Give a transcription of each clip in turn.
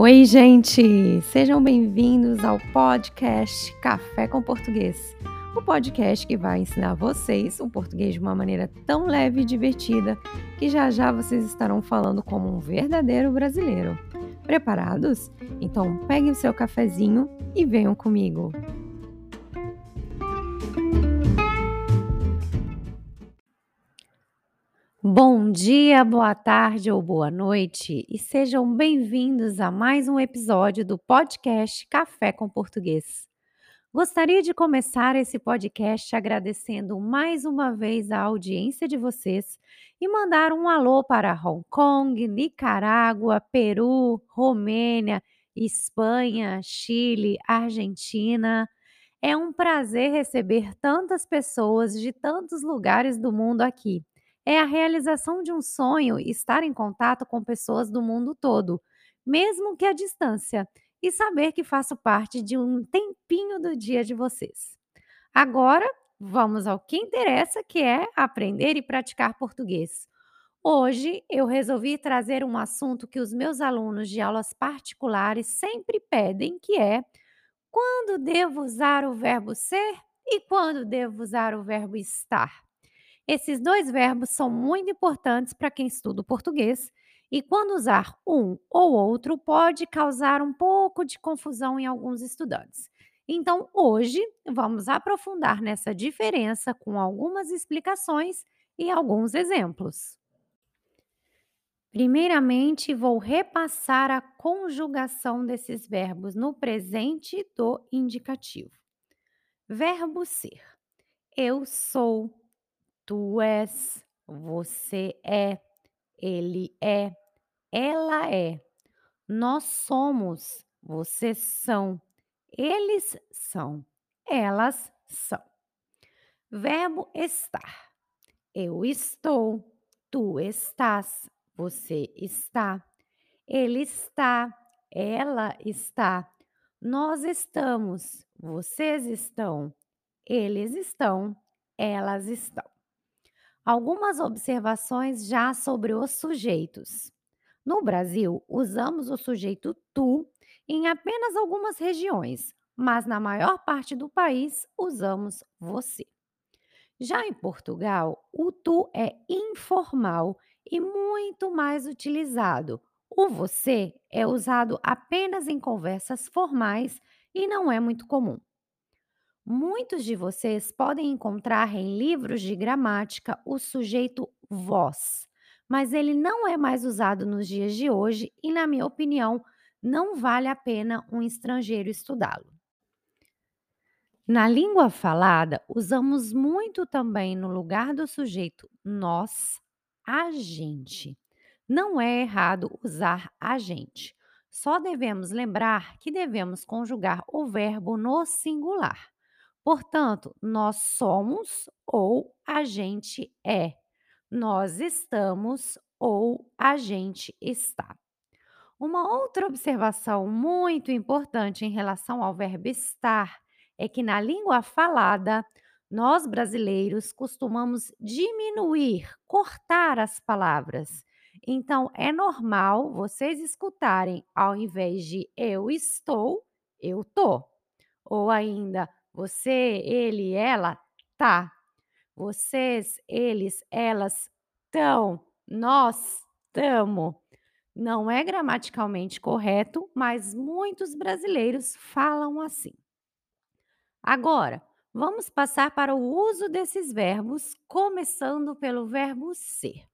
Oi, gente! Sejam bem-vindos ao podcast Café com Português. O podcast que vai ensinar vocês o português de uma maneira tão leve e divertida que já já vocês estarão falando como um verdadeiro brasileiro. Preparados? Então peguem o seu cafezinho e venham comigo. Bom dia, boa tarde ou boa noite e sejam bem-vindos a mais um episódio do podcast Café com Português. Gostaria de começar esse podcast agradecendo mais uma vez a audiência de vocês e mandar um alô para Hong Kong, Nicarágua, Peru, Romênia, Espanha, Chile, Argentina. É um prazer receber tantas pessoas de tantos lugares do mundo aqui. É a realização de um sonho estar em contato com pessoas do mundo todo, mesmo que à distância, e saber que faço parte de um tempinho do dia de vocês. Agora, vamos ao que interessa, que é aprender e praticar português. Hoje eu resolvi trazer um assunto que os meus alunos de aulas particulares sempre pedem, que é quando devo usar o verbo ser e quando devo usar o verbo estar. Esses dois verbos são muito importantes para quem estuda o português e quando usar um ou outro pode causar um pouco de confusão em alguns estudantes. Então, hoje vamos aprofundar nessa diferença com algumas explicações e alguns exemplos. Primeiramente, vou repassar a conjugação desses verbos no presente do indicativo. Verbo ser: Eu sou, Tu és, você é, ele é, ela é, nós somos, vocês são, eles são, elas são. Verbo estar. Eu estou, tu estás, você está, ele está, ela está, nós estamos, vocês estão, eles estão, elas estão. Algumas observações já sobre os sujeitos. No Brasil, usamos o sujeito tu em apenas algumas regiões, mas na maior parte do país usamos você. Já em Portugal, o tu é informal e muito mais utilizado. O você é usado apenas em conversas formais e não é muito comum. Muitos de vocês podem encontrar em livros de gramática o sujeito vós, mas ele não é mais usado nos dias de hoje e, na minha opinião, não vale a pena um estrangeiro estudá-lo. Na língua falada, usamos muito também no lugar do sujeito nós, a gente. Não é errado usar a gente. Só devemos lembrar que devemos conjugar o verbo no singular. Portanto, nós somos ou a gente é. Nós estamos ou a gente está. Uma outra observação muito importante em relação ao verbo estar é que na língua falada, nós brasileiros costumamos diminuir, cortar as palavras. Então, é normal vocês escutarem, ao invés de eu estou, eu tô. Ou ainda, você, ele, ela, tá. Vocês, eles, elas, tão. Nós, tamo. Não é gramaticalmente correto, mas muitos brasileiros falam assim. Agora, vamos passar para o uso desses verbos, começando pelo verbo ser.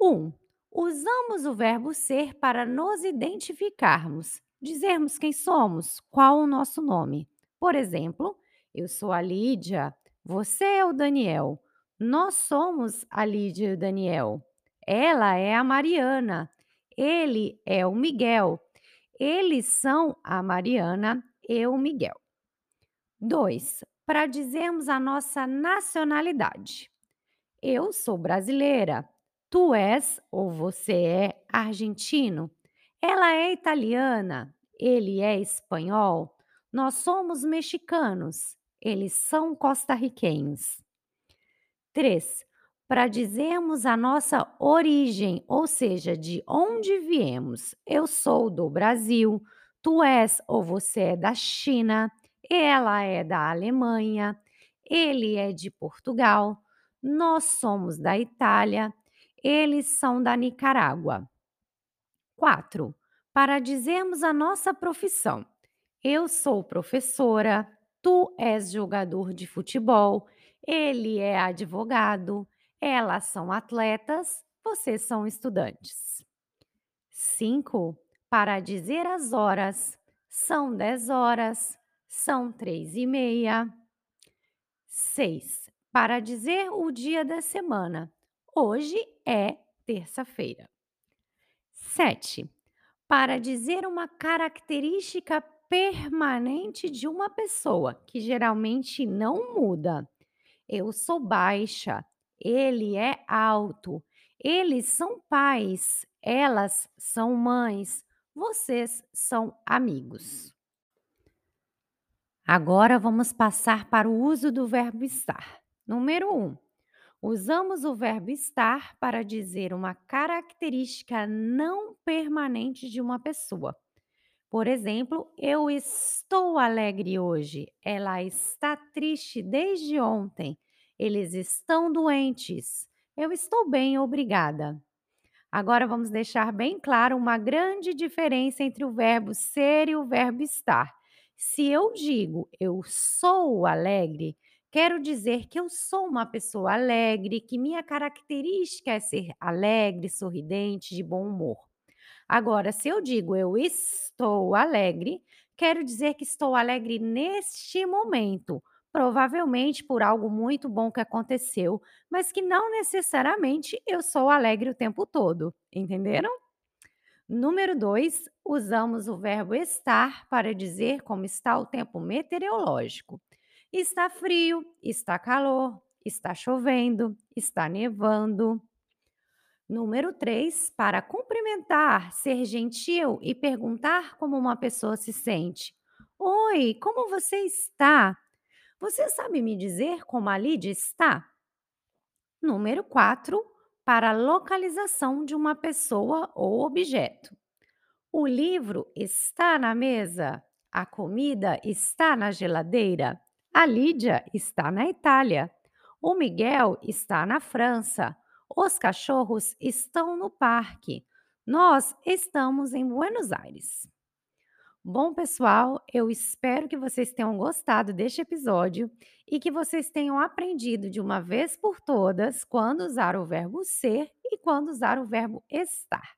1. Um, usamos o verbo ser para nos identificarmos, dizermos quem somos, qual o nosso nome. Por exemplo, eu sou a Lídia, você é o Daniel, nós somos a Lídia e o Daniel. Ela é a Mariana, ele é o Miguel. Eles são a Mariana e o Miguel. 2. Para dizermos a nossa nacionalidade. Eu sou brasileira. Tu és ou você é argentino. Ela é italiana. Ele é espanhol. Nós somos mexicanos, eles são costarriquenhos. 3. Para dizermos a nossa origem, ou seja, de onde viemos. Eu sou do Brasil, tu és ou você é da China, ela é da Alemanha, ele é de Portugal, nós somos da Itália, eles são da Nicarágua. 4. Para dizermos a nossa profissão. Eu sou professora, tu és jogador de futebol, ele é advogado, elas são atletas, vocês são estudantes. 5. Para dizer as horas. São 10 horas, são três e meia. 6. Para dizer o dia da semana. Hoje é terça-feira. 7. Para dizer uma característica permanente de uma pessoa, que geralmente não muda. Eu sou baixa, ele é alto, eles são pais, elas são mães, vocês são amigos. Agora vamos passar para o uso do verbo estar. Número 1. Um, usamos o verbo estar para dizer uma característica não permanente de uma pessoa. Por exemplo, eu estou alegre hoje. Ela está triste desde ontem. Eles estão doentes. Eu estou bem, obrigada. Agora vamos deixar bem claro uma grande diferença entre o verbo ser e o verbo estar. Se eu digo eu sou alegre, quero dizer que eu sou uma pessoa alegre, que minha característica é ser alegre, sorridente, de bom humor. Agora, se eu digo eu estou alegre, quero dizer que estou alegre neste momento, provavelmente por algo muito bom que aconteceu, mas que não necessariamente eu sou alegre o tempo todo, entenderam? Número 2, usamos o verbo estar para dizer como está o tempo meteorológico. Está frio, está calor, está chovendo, está nevando. Número 3, para cumprimentar, ser gentil e perguntar como uma pessoa se sente. Oi, como você está? Você sabe me dizer como a Lídia está? Número 4, para localização de uma pessoa ou objeto. O livro está na mesa? A comida está na geladeira? A Lídia está na Itália. O Miguel está na França. Os cachorros estão no parque. Nós estamos em Buenos Aires. Bom, pessoal, eu espero que vocês tenham gostado deste episódio e que vocês tenham aprendido de uma vez por todas quando usar o verbo ser e quando usar o verbo estar.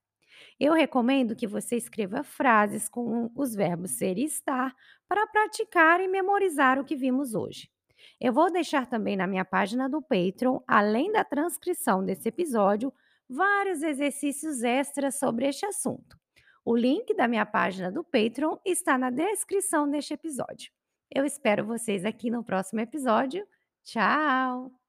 Eu recomendo que você escreva frases com os verbos ser e estar para praticar e memorizar o que vimos hoje. Eu vou deixar também na minha página do Patreon, além da transcrição desse episódio, vários exercícios extras sobre este assunto. O link da minha página do Patreon está na descrição deste episódio. Eu espero vocês aqui no próximo episódio. Tchau!